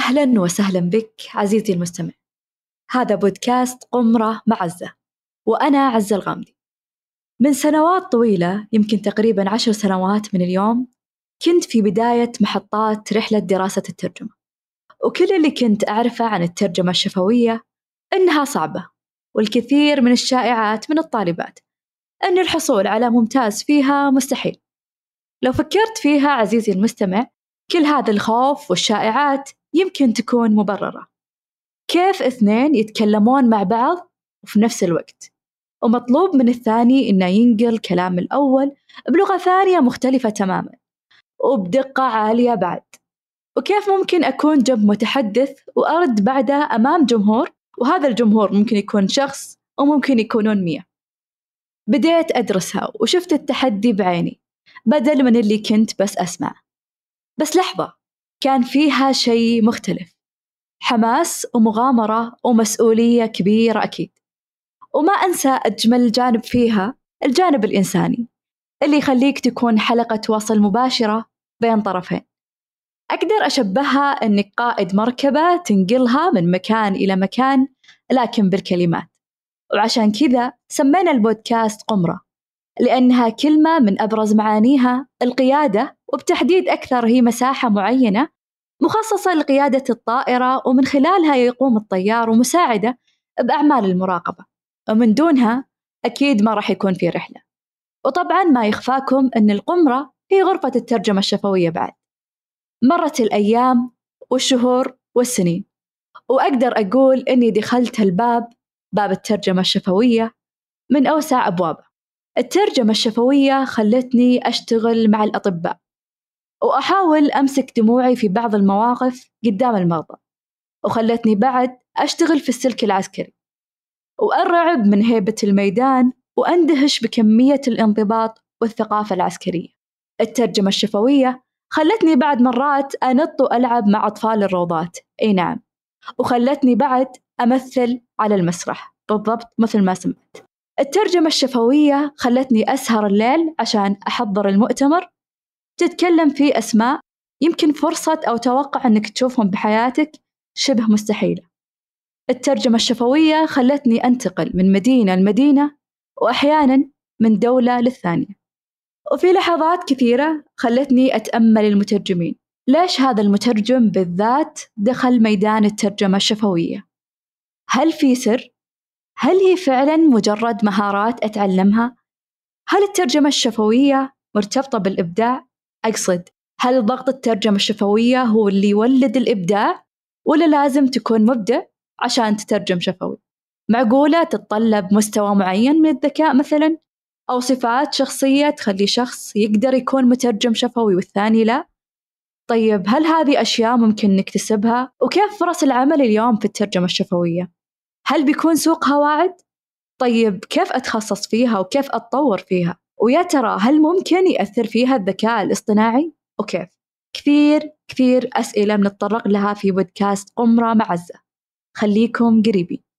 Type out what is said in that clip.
أهلا وسهلا بك عزيزي المستمع. هذا بودكاست قمرة معزة وأنا عزة الغامدي. من سنوات طويلة يمكن تقريبا عشر سنوات من اليوم كنت في بداية محطات رحلة دراسة الترجمة. وكل اللي كنت أعرفه عن الترجمة الشفوية إنها صعبة والكثير من الشائعات من الطالبات أن الحصول على ممتاز فيها مستحيل. لو فكرت فيها عزيزي المستمع كل هذا الخوف والشائعات يمكن تكون مبررة. كيف اثنين يتكلمون مع بعض وفي نفس الوقت؟ ومطلوب من الثاني إنه ينقل كلام الأول بلغة ثانية مختلفة تماما وبدقة عالية بعد. وكيف ممكن أكون جنب متحدث وأرد بعده أمام جمهور؟ وهذا الجمهور ممكن يكون شخص وممكن يكونون مية. بديت أدرسها وشفت التحدي بعيني بدل من اللي كنت بس أسمع. بس لحظة كان فيها شيء مختلف. حماس ومغامرة ومسؤولية كبيرة أكيد. وما أنسى أجمل جانب فيها الجانب الإنساني اللي يخليك تكون حلقة وصل مباشرة بين طرفين. أقدر أشبهها أنك قائد مركبة تنقلها من مكان إلى مكان لكن بالكلمات. وعشان كذا سمينا البودكاست قمرة لأنها كلمة من أبرز معانيها القيادة وبتحديد أكثر هي مساحة معينة مخصصة لقيادة الطائرة ومن خلالها يقوم الطيار ومساعدة بأعمال المراقبة. ومن دونها أكيد ما راح يكون في رحلة. وطبعا ما يخفاكم أن القمرة هي غرفة الترجمة الشفوية بعد. مرت الأيام والشهور والسنين وأقدر أقول أني دخلت الباب باب الترجمة الشفوية من أوسع أبوابه. الترجمة الشفوية خلتني أشتغل مع الأطباء. وأحاول أمسك دموعي في بعض المواقف قدام المرضى وخلتني بعد أشتغل في السلك العسكري. وأرعب من هيبة الميدان وأندهش بكمية الانضباط والثقافة العسكرية. الترجمة الشفوية خلتني بعد مرات أنط وألعب مع أطفال الروضات. أي نعم. وخلتني بعد أمثل على المسرح. بالضبط مثل ما سمعت. الترجمة الشفوية خلتني أسهر الليل عشان أحضر المؤتمر تتكلم فيه أسماء يمكن فرصة أو توقع أنك تشوفهم بحياتك شبه مستحيلة الترجمة الشفوية خلتني أنتقل من مدينة لمدينة وأحيانا من دولة للثانية وفي لحظات كثيرة خلتني أتأمل المترجمين ليش هذا المترجم بالذات دخل ميدان الترجمة الشفوية؟ هل في سر؟ هل هي فعلا مجرد مهارات أتعلمها؟ هل الترجمة الشفوية مرتبطة بالإبداع؟ أقصد هل ضغط الترجمة الشفوية هو اللي يولد الإبداع؟ ولا لازم تكون مبدع عشان تترجم شفوي؟ معقولة تتطلب مستوى معين من الذكاء مثلا؟ أو صفات شخصية تخلي شخص يقدر يكون مترجم شفوي والثاني لا؟ طيب هل هذه أشياء ممكن نكتسبها؟ وكيف فرص العمل اليوم في الترجمة الشفوية؟ هل بيكون سوقها واعد؟ طيب كيف أتخصص فيها وكيف أتطور فيها؟ ويا ترى هل ممكن يأثر فيها الذكاء الاصطناعي؟ وكيف؟ كثير كثير أسئلة بنتطرق لها في بودكاست قمرة معزة خليكم قريبين